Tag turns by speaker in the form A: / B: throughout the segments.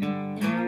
A: Música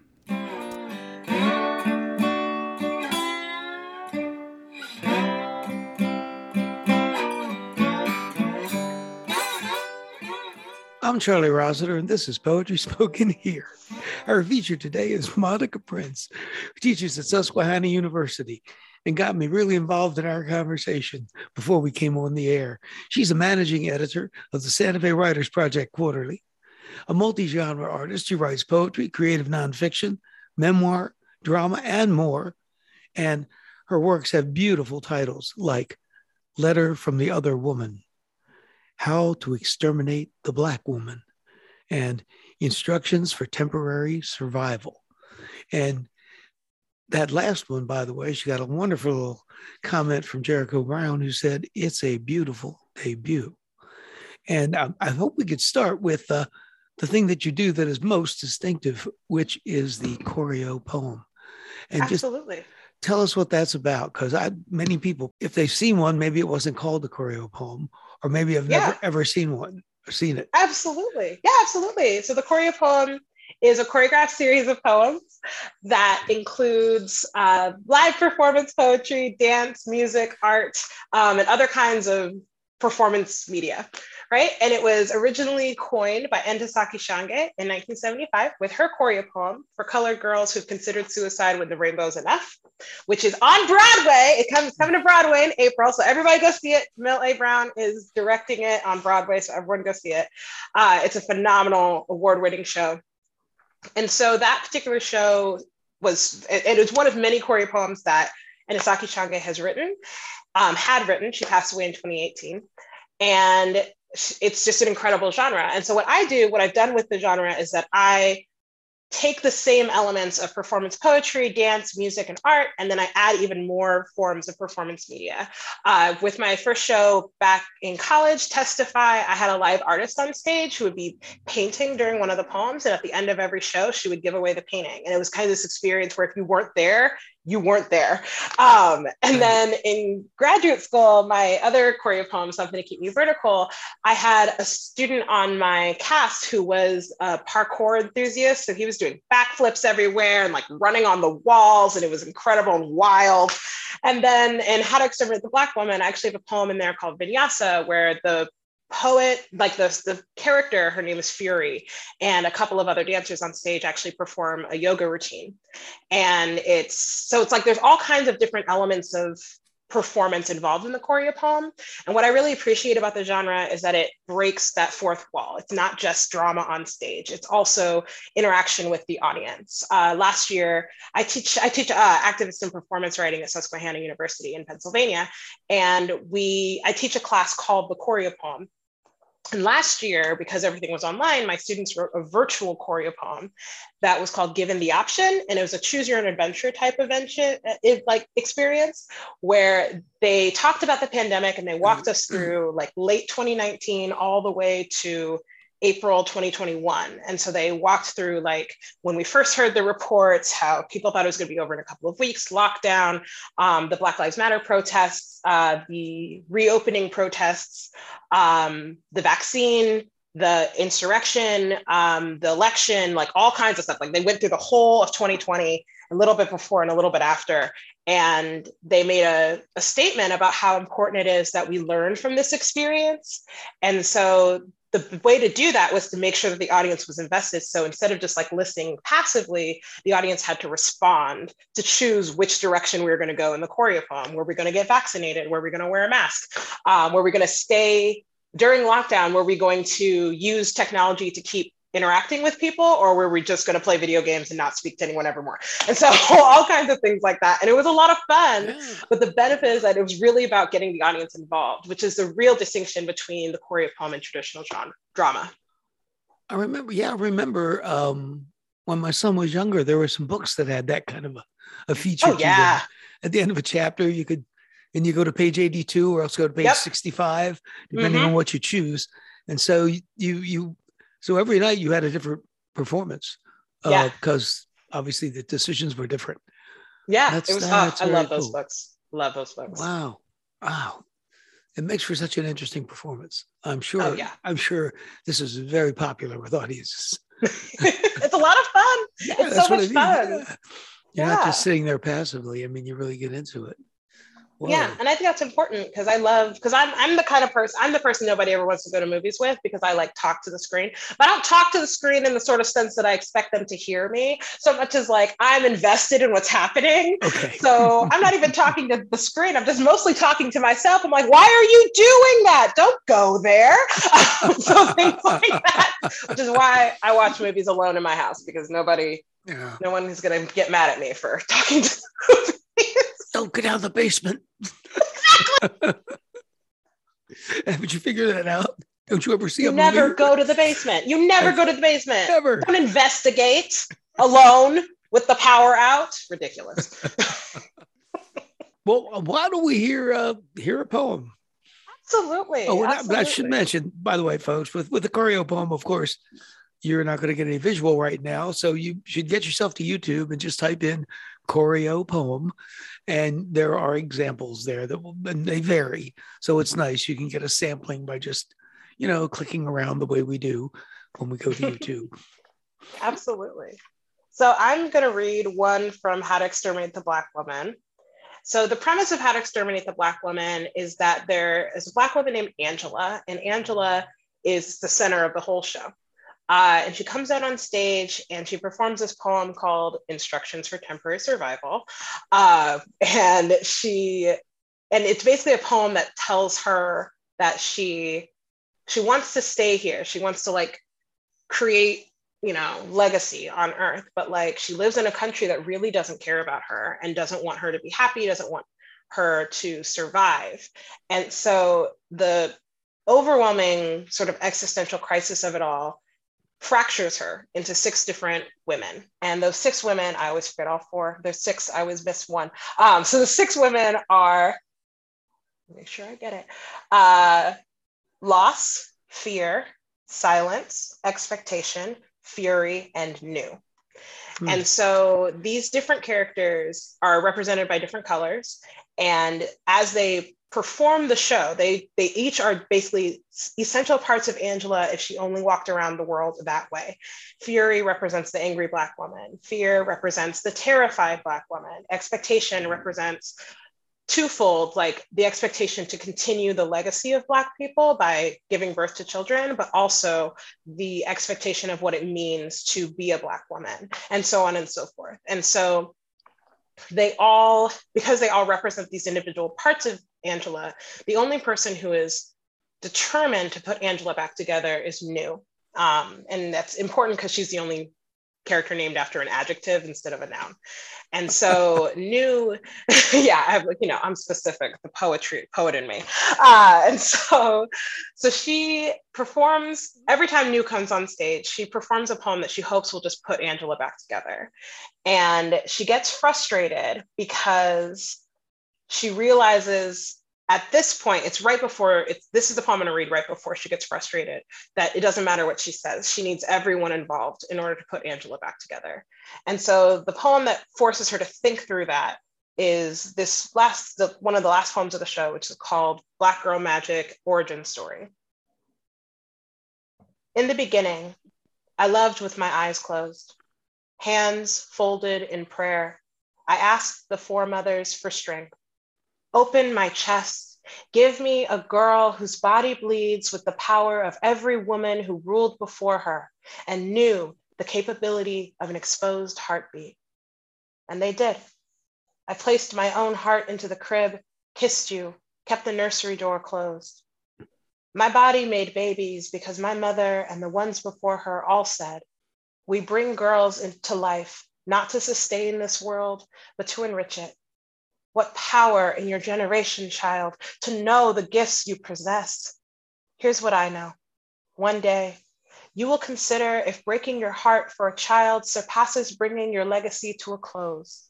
B: I'm Charlie Rossiter, and this is Poetry Spoken Here. Our feature today is Monica Prince, who teaches at Susquehanna University and got me really involved in our conversation before we came on the air. She's a managing editor of the Santa Fe Writers Project Quarterly, a multi genre artist who writes poetry, creative nonfiction, memoir, drama, and more. And her works have beautiful titles like Letter from the Other Woman how to Exterminate the Black Woman and Instructions for Temporary Survival. And that last one, by the way, she got a wonderful little comment from Jericho Brown who said, It's a beautiful debut. And I, I hope we could start with uh, the thing that you do that is most distinctive, which is the choreo poem.
C: And Absolutely.
B: Just tell us what that's about, because I many people, if they've seen one, maybe it wasn't called the choreo poem, or maybe I've never ever seen one, seen it.
C: Absolutely. Yeah, absolutely. So the choreo poem is a choreographed series of poems that includes uh, live performance poetry, dance, music, art, um, and other kinds of performance media right? And it was originally coined by Ntozake Shange in 1975 with her choreo poem for colored girls who've considered suicide when the rainbow's enough, which is on Broadway. It comes coming to Broadway in April, so everybody go see it. Camille A. Brown is directing it on Broadway, so everyone go see it. Uh, it's a phenomenal award-winning show. And so that particular show was, it, was one of many choreo poems that Ntozake Shange has written, um, had written. She passed away in 2018. And it's just an incredible genre. And so what I do, what I've done with the genre is that I take the same elements of performance poetry, dance, music, and art, and then I add even more forms of performance media. Uh, with my first show back in college, Testify, I had a live artist on stage who would be painting during one of the poems. And at the end of every show, she would give away the painting. And it was kind of this experience where if you weren't there, you weren't there. Um, and then in graduate school, my other choreo poem, Something to Keep Me Vertical, I had a student on my cast who was a parkour enthusiast. So he was doing backflips everywhere and like running on the walls, and it was incredible and wild. And then in How to Exterminate the Black Woman, I actually have a poem in there called Vinyasa, where the poet, like the, the character, her name is Fury, and a couple of other dancers on stage actually perform a yoga routine. And it's so it's like there's all kinds of different elements of performance involved in the choreo poem. And what I really appreciate about the genre is that it breaks that fourth wall. It's not just drama on stage; it's also interaction with the audience. Uh, last year, I teach I teach uh, activist and performance writing at Susquehanna University in Pennsylvania, and we I teach a class called the choreo poem. And last year, because everything was online, my students wrote a virtual choreo poem that was called Given the Option. And it was a choose your own adventure type of event, uh, like experience where they talked about the pandemic and they walked mm-hmm. us through like late 2019 all the way to April 2021. And so they walked through like when we first heard the reports, how people thought it was going to be over in a couple of weeks, lockdown, um, the Black Lives Matter protests, uh, the reopening protests, um, the vaccine, the insurrection, um, the election, like all kinds of stuff. Like they went through the whole of 2020, a little bit before and a little bit after. And they made a, a statement about how important it is that we learn from this experience. And so the way to do that was to make sure that the audience was invested. So instead of just like listening passively, the audience had to respond to choose which direction we were going to go in the choreo poem. Were we going to get vaccinated? Were we going to wear a mask? Um, were we going to stay during lockdown? Were we going to use technology to keep interacting with people or were we just going to play video games and not speak to anyone evermore and so all kinds of things like that and it was a lot of fun yeah. but the benefit is that it was really about getting the audience involved which is the real distinction between the choreo poem and traditional genre, drama
B: i remember yeah i remember um, when my son was younger there were some books that had that kind of a, a feature
C: oh, yeah
B: at the end of a chapter you could and you go to page 82 or else go to page yep. 65 depending mm-hmm. on what you choose and so you you so every night you had a different performance. Uh, yeah. Because obviously the decisions were different.
C: Yeah. That's, it was, uh, I love those books. Love those books.
B: Wow. Wow. It makes for such an interesting performance. I'm sure. Oh, yeah. I'm sure this is very popular with audiences.
C: it's a lot of fun. Yeah, it's so much I mean. fun.
B: Yeah. You're yeah. not just sitting there passively. I mean, you really get into it.
C: Whoa. Yeah, and I think that's important because I love because I'm I'm the kind of person I'm the person nobody ever wants to go to movies with because I like talk to the screen. But I don't talk to the screen in the sort of sense that I expect them to hear me so much as like I'm invested in what's happening. Okay. So I'm not even talking to the screen. I'm just mostly talking to myself. I'm like, why are you doing that? Don't go there. so things like that, which is why I watch movies alone in my house because nobody, yeah. no one is going to get mad at me for talking to the movies.
B: Don't get out of the basement. Exactly. Haven't you figured that out? Don't you ever see
C: you never movie? go to the basement. You never go to the basement.
B: Never.
C: Don't investigate alone with the power out. Ridiculous.
B: well, why don't we hear uh, hear a poem?
C: Absolutely.
B: Oh,
C: absolutely.
B: I should mention, by the way, folks, with with the choreo poem, of course, you're not going to get any visual right now, so you should get yourself to YouTube and just type in choreo poem and there are examples there that will and they vary. So it's nice. You can get a sampling by just you know clicking around the way we do when we go to youtube.
C: Absolutely. So i'm going to read one from how to exterminate the black woman. So the premise of how to exterminate the black woman is that there is a black woman named angela and angela is the center of the whole show uh, and she comes out on stage and she performs this poem called Instructions for Temporary Survival. Uh, and she, and it's basically a poem that tells her that she, she wants to stay here. She wants to like create, you know, legacy on earth, but like she lives in a country that really doesn't care about her and doesn't want her to be happy, doesn't want her to survive. And so the overwhelming sort of existential crisis of it all fractures her into six different women. And those six women, I always forget all four. There's six, I always miss one. Um, so the six women are, make sure I get it, uh, loss, fear, silence, expectation, fury, and new. Hmm. And so these different characters are represented by different colors. And as they perform the show. They they each are basically essential parts of Angela if she only walked around the world that way. Fury represents the angry black woman. Fear represents the terrified black woman. Expectation represents twofold like the expectation to continue the legacy of black people by giving birth to children but also the expectation of what it means to be a black woman and so on and so forth and so they all because they all represent these individual parts of Angela. The only person who is determined to put Angela back together is New. Um, and that's important because she's the only character named after an adjective instead of a noun. And so new, yeah, I have like, you know, I'm specific, the poetry, poet in me. Uh, and so, so she performs every time new comes on stage, she performs a poem that she hopes will just put Angela back together. And she gets frustrated because she realizes at this point, it's right before it's this is the poem I'm gonna read right before she gets frustrated that it doesn't matter what she says. She needs everyone involved in order to put Angela back together. And so the poem that forces her to think through that is this last the, one of the last poems of the show, which is called Black Girl Magic Origin Story. In the beginning, I loved with my eyes closed, hands folded in prayer. I asked the foremothers for strength Open my chest Give me a girl whose body bleeds with the power of every woman who ruled before her and knew the capability of an exposed heartbeat. And they did. I placed my own heart into the crib, kissed you, kept the nursery door closed. My body made babies because my mother and the ones before her all said, We bring girls into life not to sustain this world, but to enrich it. What power in your generation, child, to know the gifts you possess. Here's what I know one day, you will consider if breaking your heart for a child surpasses bringing your legacy to a close.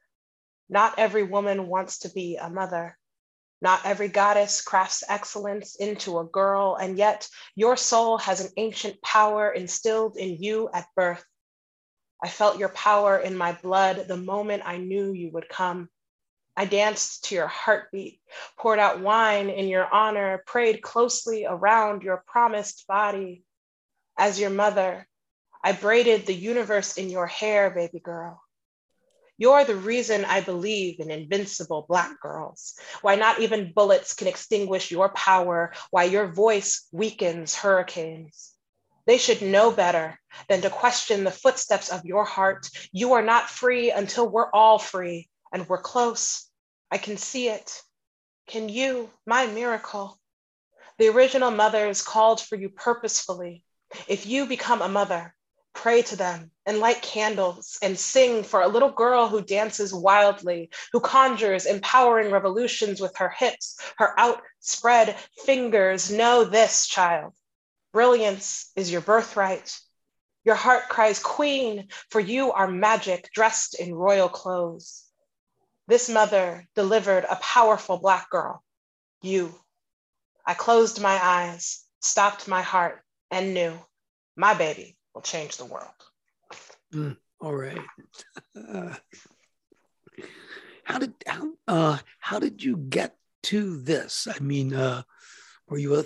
C: Not every woman wants to be a mother. Not every goddess crafts excellence into a girl, and yet your soul has an ancient power instilled in you at birth. I felt your power in my blood the moment I knew you would come. I danced to your heartbeat, poured out wine in your honor, prayed closely around your promised body. As your mother, I braided the universe in your hair, baby girl. You're the reason I believe in invincible Black girls, why not even bullets can extinguish your power, why your voice weakens hurricanes. They should know better than to question the footsteps of your heart. You are not free until we're all free, and we're close. I can see it. Can you, my miracle? The original mothers called for you purposefully. If you become a mother, pray to them and light candles and sing for a little girl who dances wildly, who conjures empowering revolutions with her hips, her outspread fingers. Know this, child. Brilliance is your birthright. Your heart cries, Queen, for you are magic dressed in royal clothes. This mother delivered a powerful Black girl, you. I closed my eyes, stopped my heart, and knew my baby will change the world.
B: Mm, all right. Uh, how did how uh, how did you get to this? I mean, uh, were you a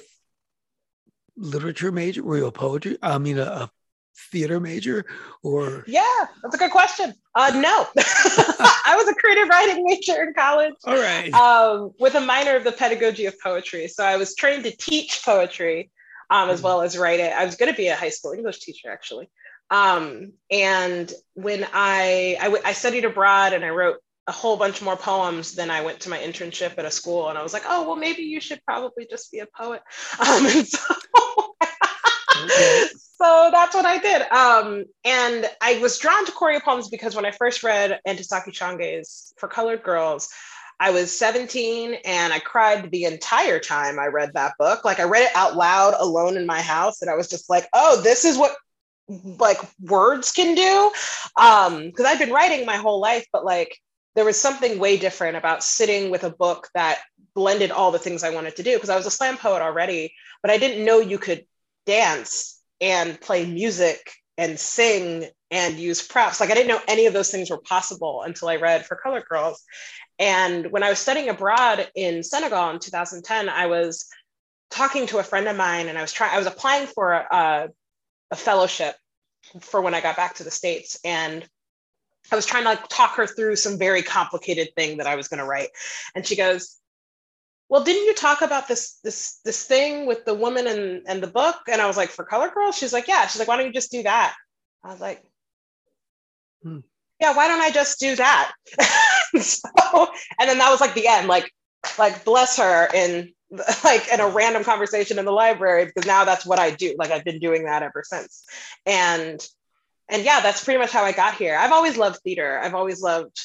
B: literature major? Were you a poetry? I mean, a, a theater major or?
C: Yeah, that's a good question. Uh, no, I was a creative writing major in college.
B: All right.
C: Um, with a minor of the pedagogy of poetry. So I was trained to teach poetry um, as mm-hmm. well as write it. I was going to be a high school English teacher actually. Um, and when I, I, w- I studied abroad and I wrote a whole bunch more poems than I went to my internship at a school. And I was like, oh, well, maybe you should probably just be a poet. Um, and so okay. So that's what I did. Um, and I was drawn to choreo poems because when I first read Ntozake Shange's For Colored Girls, I was 17 and I cried the entire time I read that book. Like I read it out loud alone in my house and I was just like, oh, this is what like words can do. Um, because I've been writing my whole life, but like there was something way different about sitting with a book that blended all the things I wanted to do because I was a slam poet already, but I didn't know you could dance and play music and sing and use props. Like I didn't know any of those things were possible until I read For Color Girls. And when I was studying abroad in Senegal in 2010, I was talking to a friend of mine and I was trying, I was applying for a, a fellowship for when I got back to the States. And I was trying to like talk her through some very complicated thing that I was going to write. And she goes, well, didn't you talk about this this this thing with the woman and and the book? And I was like, for Color Girls? She's like, yeah. She's like, why don't you just do that? I was like, hmm. yeah, why don't I just do that? so, and then that was like the end. Like, like bless her in like in a random conversation in the library because now that's what I do. Like I've been doing that ever since. And and yeah, that's pretty much how I got here. I've always loved theater. I've always loved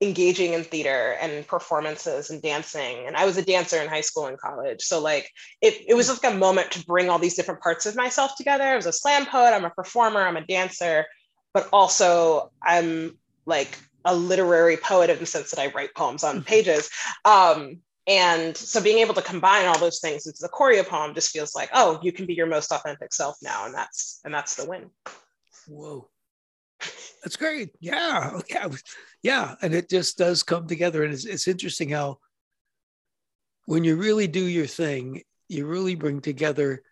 C: engaging in theater and performances and dancing. And I was a dancer in high school and college. So like it, it was like a moment to bring all these different parts of myself together. I was a slam poet, I'm a performer, I'm a dancer, but also I'm like a literary poet in the sense that I write poems on mm-hmm. pages. Um, and so being able to combine all those things into the choreo poem just feels like, oh, you can be your most authentic self now. And that's and that's the win.
B: Whoa. That's great. Yeah. Yeah. Yeah. And it just does come together. And it's, it's interesting how when you really do your thing, you really bring together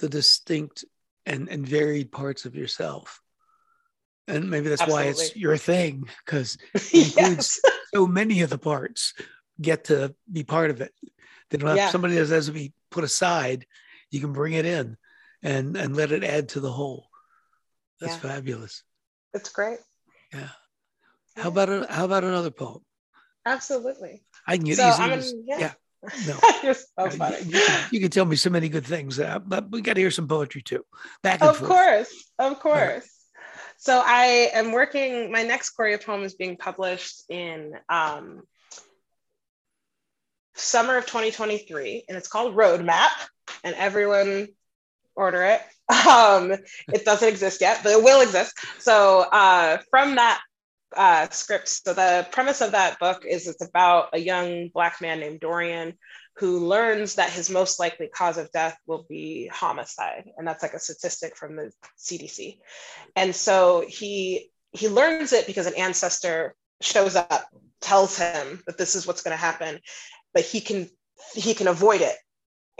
B: the distinct and, and varied parts of yourself. And maybe that's Absolutely. why it's your thing, because it includes yes. so many of the parts get to be part of it. They don't have
C: Yeah.
B: somebody that has to be put aside. You can bring it in and and let it add to the whole. That's
C: Yeah.
B: fabulous.
C: It's great.
B: Yeah. How about a, how about another poem?
C: Absolutely.
B: I can get
C: So
B: easy.
C: I'm yeah.
B: yeah. No.
C: You're so
B: You-
C: funny.
B: You, can, you can tell me so many good things, uh, but we got to hear some poetry too. Back and
C: Of
B: forth.
C: course, of
B: right.
C: course. So I am working. My next choreo poem is being published in um, summer of 2023, and it's called Roadmap. And everyone order it. Um, it doesn't exist yet, but it will exist. So uh, from that uh, script, so the premise of that book is it's about a young black man named Dorian who learns that his most likely cause of death will be homicide, and that's like a statistic from the CDC. And so he he learns it because an ancestor shows up, tells him that this is what's going to happen, but he can he can avoid it.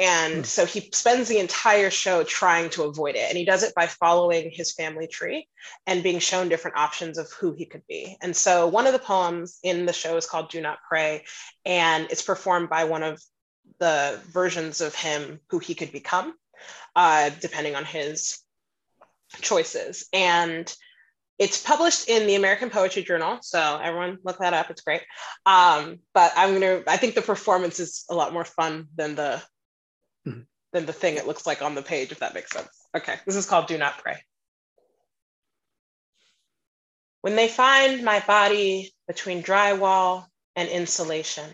C: And
B: Hmm.
C: so he spends the entire show trying to avoid it. And he does it by following his family tree and being shown different options of who he could be. And so one of the poems in the show is called Do Not Pray. And it's performed by one of the versions of him who he could become, uh, depending on his choices. And it's published in the American Poetry Journal. So everyone look that up. It's great. Um, but I'm gonna, I think the performance is a lot more fun than the. Than the thing it looks like on the page, if that makes sense. Okay, this is called Do Not Pray. When they find my body between drywall and insulation,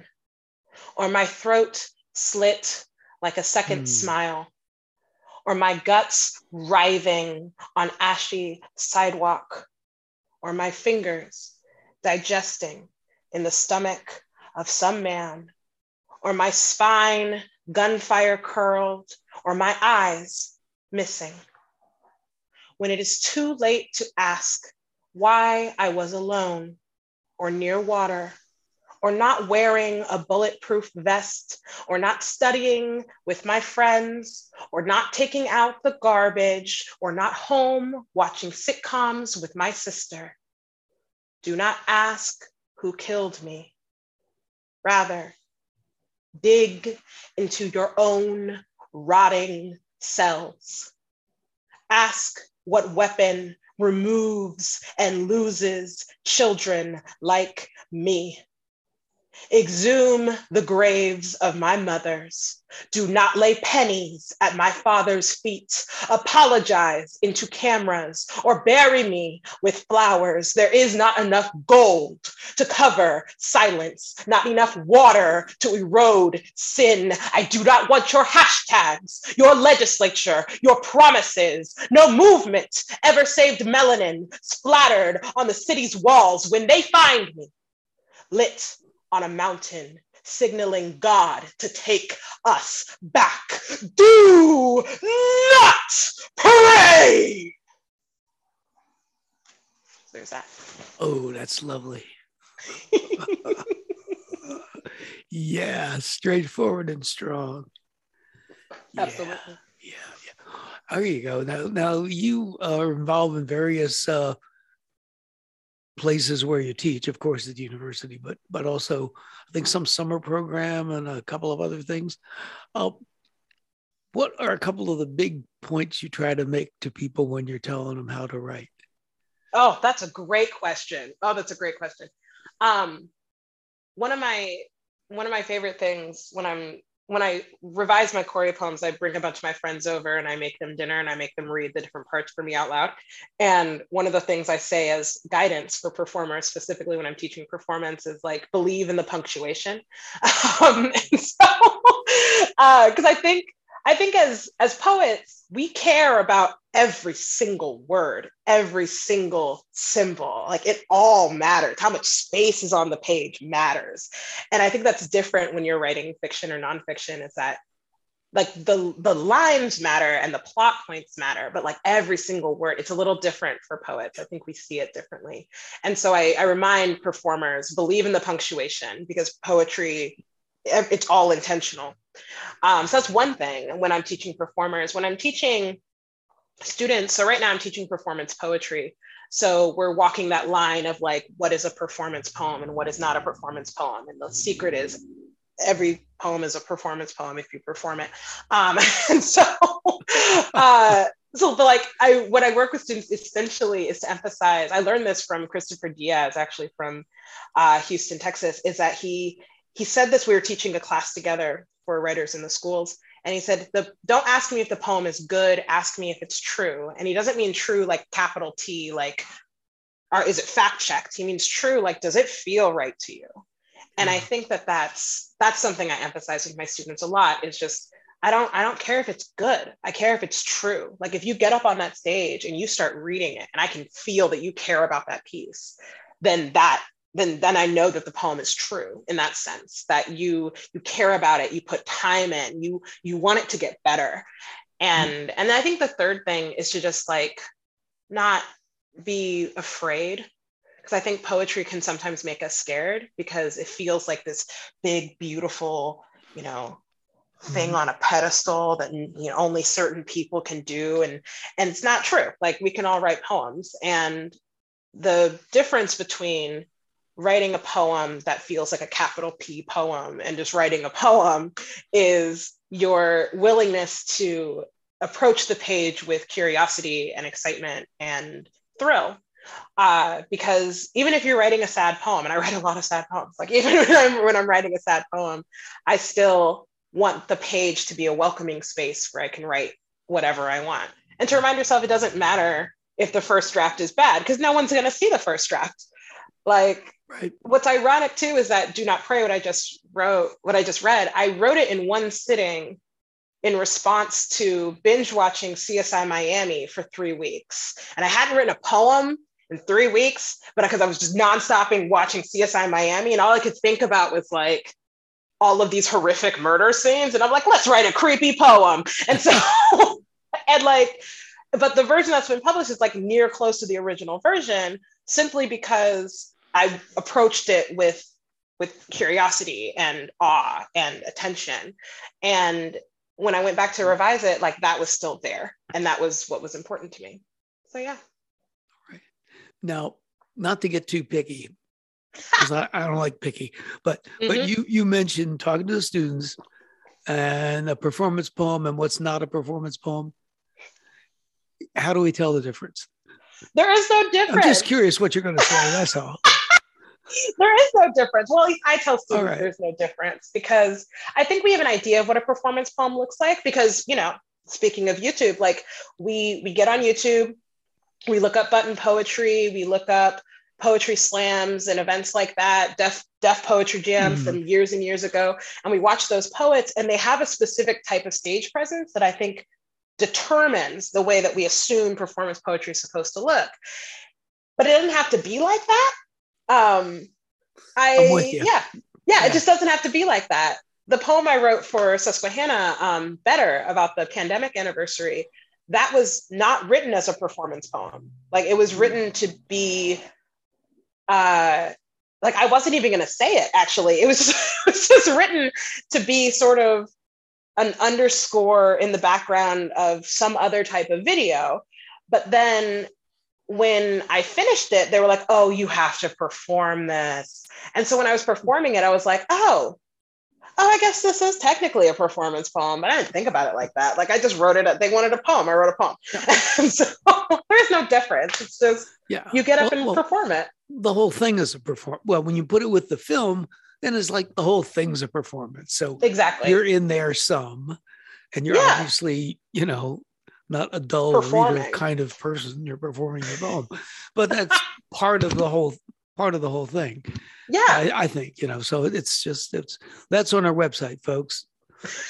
C: or my throat slit like a second
B: Hmm.
C: smile, or my guts writhing on ashy sidewalk, or my fingers digesting in the stomach of some man, or my spine gunfire curled, or my eyes missing. When it is too late to ask why I was alone or near water, or not wearing a bulletproof vest, or not studying with my friends, or not taking out the garbage, or not home watching sitcoms with my sister. Do not ask who killed me. Rather, dig into your own rotting cells. Ask what weapon removes and loses children like me. Exhume the graves of my mothers. Do not lay pennies at my father's feet. Apologize into cameras or bury me with flowers. There is not enough gold to cover silence, not enough water to erode sin. I do not want your hashtags, your legislature, your promises. No movement ever saved melanin splattered on the city's walls when they find me lit on a mountain, signaling God to take us back. Do not pray. There's that.
B: Oh, that's lovely. yeah, straightforward and strong. Yeah,
C: Absolutely.
B: Yeah, yeah. There you go. Now, now you are involved in various uh, places where you teach, of course, at the university, but but also I think some summer program and a couple of other things. Uh, what are a couple of the big points you try to make to people when you're telling them how to write?
C: Oh, that's a great question. Oh, that's a great question. Um, one of my one of my favorite things when I'm when I revise my choreo poems, I bring a bunch of my friends over and I make them dinner and I make them read the different parts for me out loud. And one of the things I say as guidance for performers, specifically when I'm teaching performance, is like believe in the punctuation. Um, and so, because I think I think as as poets, we care about every single word, every single symbol. Like it all matters. How much space is on the page matters. And I think that's different when you're writing fiction or nonfiction, is that like the the lines matter and the plot points matter, but like every single word, it's a little different for poets. I think we see it differently. And so I, I remind performers, believe in the punctuation because poetry, it's all intentional. Um, so that's one thing when I'm teaching performers. When I'm teaching students, so right now I'm teaching performance poetry. So we're walking that line of like, what is a performance poem and what is not a performance poem? And the secret is every poem is a performance poem if you perform it. Um, and so, uh, so but like I, what I work with students essentially is to emphasize. I learned this from Christopher Diaz, actually from uh, Houston, Texas. Is that he he said this? We were teaching a class together for writers in the schools, and he said, the, "Don't ask me if the poem is good. Ask me if it's true." And he doesn't mean true like capital T, like, or is it fact checked? He means true, like, does it feel right to you? and i mm. think that that's that's something i emphasize with my students a lot is just i don't i don't care if it's good i care if it's true like if you get up on that stage and you start reading it and i can feel that you care about that piece then that then then i know that the poem is true in that sense that you you care about it you put time in you you want it to get better. And and i think the third thing is to just like not be afraid because I think poetry can sometimes make us scared because it feels like this big, beautiful, you know, thing mm-hmm. on a pedestal that you know only certain people can do. And and it's not true. Like we can all write poems. And the difference between writing a poem that feels like a capital P poem and just writing a poem is your willingness to approach the page with curiosity and excitement and thrill uh, because even if you're writing a sad poem, and I write a lot of sad poems, like even when I'm, when I'm writing a sad poem, I still want the page to be a welcoming space where I can write whatever I want. And to remind yourself, it doesn't matter if the first draft is bad because no one's going to see the first draft. Like, right. what's ironic too is that "Do Not Pray," what I just wrote, what I just read, I wrote it in one sitting in response to binge watching CSI Miami for three weeks. And I hadn't written a poem in three weeks, but because I was just non-stopping watching CSI Miami, and all I could think about was like all of these horrific murder scenes. And I'm like, let's write a creepy poem. And so, and like, but the version that's been published is like near close to the original version, simply because I approached it with with curiosity and awe and attention. And when I went back to revise it, like that was still there. And that was what was important to me. So yeah.
B: Now, not to get too picky, because I, I, don't like picky, but mm-hmm. but you you mentioned talking to the students and a performance poem and what's not a performance poem. How do we tell the difference?
C: There is no difference.
B: I'm just curious what you're going to say. That's all.
C: There is no difference. Well, I tell students right. there's no difference because I think we have an idea of what a performance poem looks like. Because you know, speaking of YouTube, like we we get on YouTube, we look up button poetry, we look up poetry slams and events like that, Def Def poetry jams mm. from years and years ago, and we watch those poets, and they have a specific type of stage presence that I think determines the way that we assume performance poetry is supposed to look. But it doesn't have to be like that. Um, I yeah, yeah, yeah, it just doesn't have to be like that. The poem I wrote for Susquehanna, um, Better, about the pandemic anniversary, that was not written as a performance poem. Like it was written to be, uh, like I wasn't even going to say it. Actually, it was, just, it was just written to be sort of an underscore in the background of some other type of video. But then when I finished it, they were like, "Oh, you have to perform this." And so when I was performing it, I was like, "Oh, oh, I guess this is technically a performance poem, but I didn't think about it like that. Like I just wrote it. They wanted a poem. I wrote a poem. so there's no difference. It's just yeah, you get up well, and well, perform it.
B: The whole thing is a perform. Well, when you put it with the film, then it's like the whole thing's a performance. So
C: exactly,
B: you're in there some, and you're yeah. obviously you know not a dull reader kind of person. You're performing your poem, but that's part of the whole part of the whole thing.
C: Yeah,
B: I, I, think you know. So it's just it's that's on our website, folks.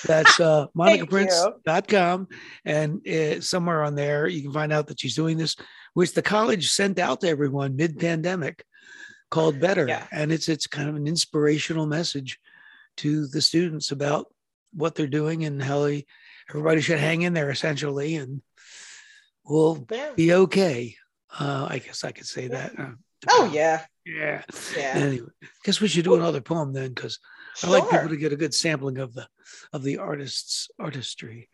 B: That's uh, monicaprince.com, and uh, somewhere on there you can find out that she's doing this, which the college sent out to everyone mid-pandemic, called Better, yeah. and it's it's kind of an inspirational message to the students about what they're doing and how they everybody should hang in there essentially, and we'll yeah. be okay. Uh, I guess I could say that. Uh,
C: oh yeah,
B: yeah. Yeah. Anyway, guess we should do another poem then, because I like people to get a good sampling of the of the artist's artistry.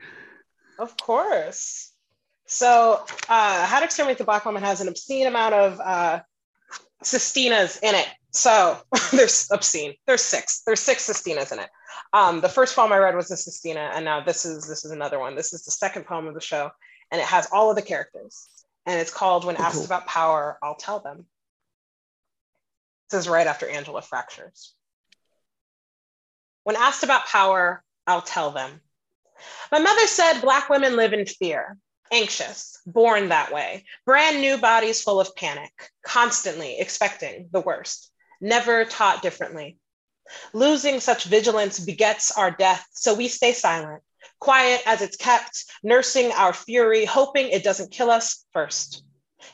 C: Of course. So, uh, How to Exterminate the Black Woman has an obscene amount of uh, sestinas in it. So there's obscene. There's six. There's six sestinas in it. Um, the first poem I read was the sestina, and now this is this is another one. This is the second poem of the show, and it has all of the characters. And it's called When oh, Asked. About Power, I'll Tell Them. This is right after Angela fractures. When asked about power, I'll tell them. My mother said Black women live in fear, anxious, born that way, brand new bodies full of panic, constantly expecting the worst, never taught differently. Losing such vigilance begets our death, so we stay silent, quiet as it's kept, nursing our fury, hoping it doesn't kill us first.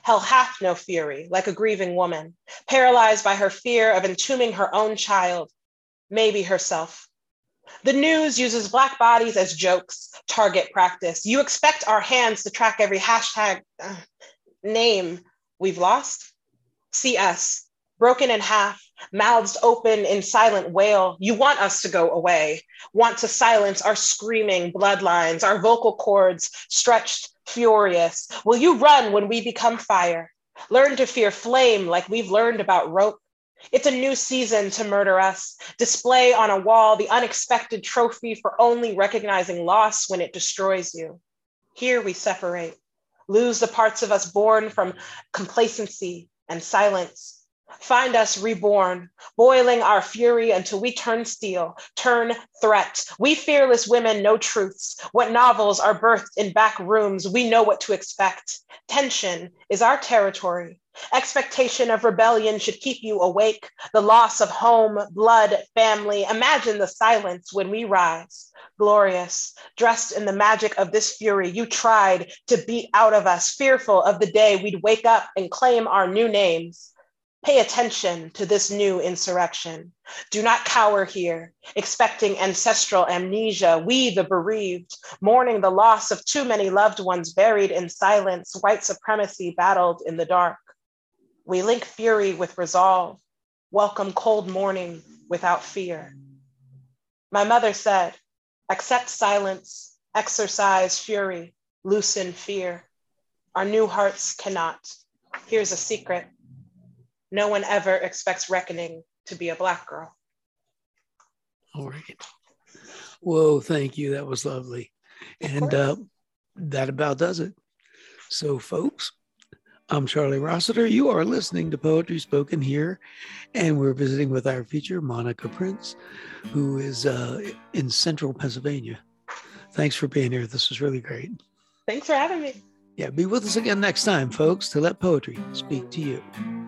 C: Hell hath no fury, like a grieving woman, paralyzed by her fear of entombing her own child, maybe herself. The news uses Black bodies as jokes, target practice. You expect our hands to track every hashtag uh, name we've lost? See us, broken in half, mouths open in silent wail. You want us to go away, want to silence our screaming bloodlines, our vocal cords stretched furious. Will you run when we become fire? Learn to fear flame like we've learned about rope. It's a new season to murder us. Display on a wall the unexpected trophy for only recognizing loss when it destroys you. Here we separate, lose the parts of us born from complacency and silence Find us reborn, boiling our fury until we turn steel, turn threat. We fearless women know truths. What novels are birthed in back rooms, we know what to expect. Tension is our territory. Expectation of rebellion should keep you awake. The loss of home, blood, family. Imagine the silence when we rise. Glorious, dressed in the magic of this fury, you tried to beat out of us, fearful of the day we'd wake up and claim our new names. Pay attention to this new insurrection. Do not cower here, expecting ancestral amnesia. We, the bereaved, mourning the loss of too many loved ones buried in silence, white supremacy battled in the dark. We link fury with resolve, welcome cold morning without fear. My mother said, accept silence, exercise fury, loosen fear. Our new hearts cannot. Here's a secret no one ever expects reckoning to be a black girl.
B: All right. Whoa, thank you. That was lovely. And uh, that about does it. So, folks, I'm Charlie Rossiter. You are listening to Poetry Spoken here, and we're visiting with our feature, Monica Prince, who is uh, in central Pennsylvania. Thanks for being here. This was really great.
C: Thanks for having me.
B: Yeah, be with us again next time, folks, to let poetry speak to you.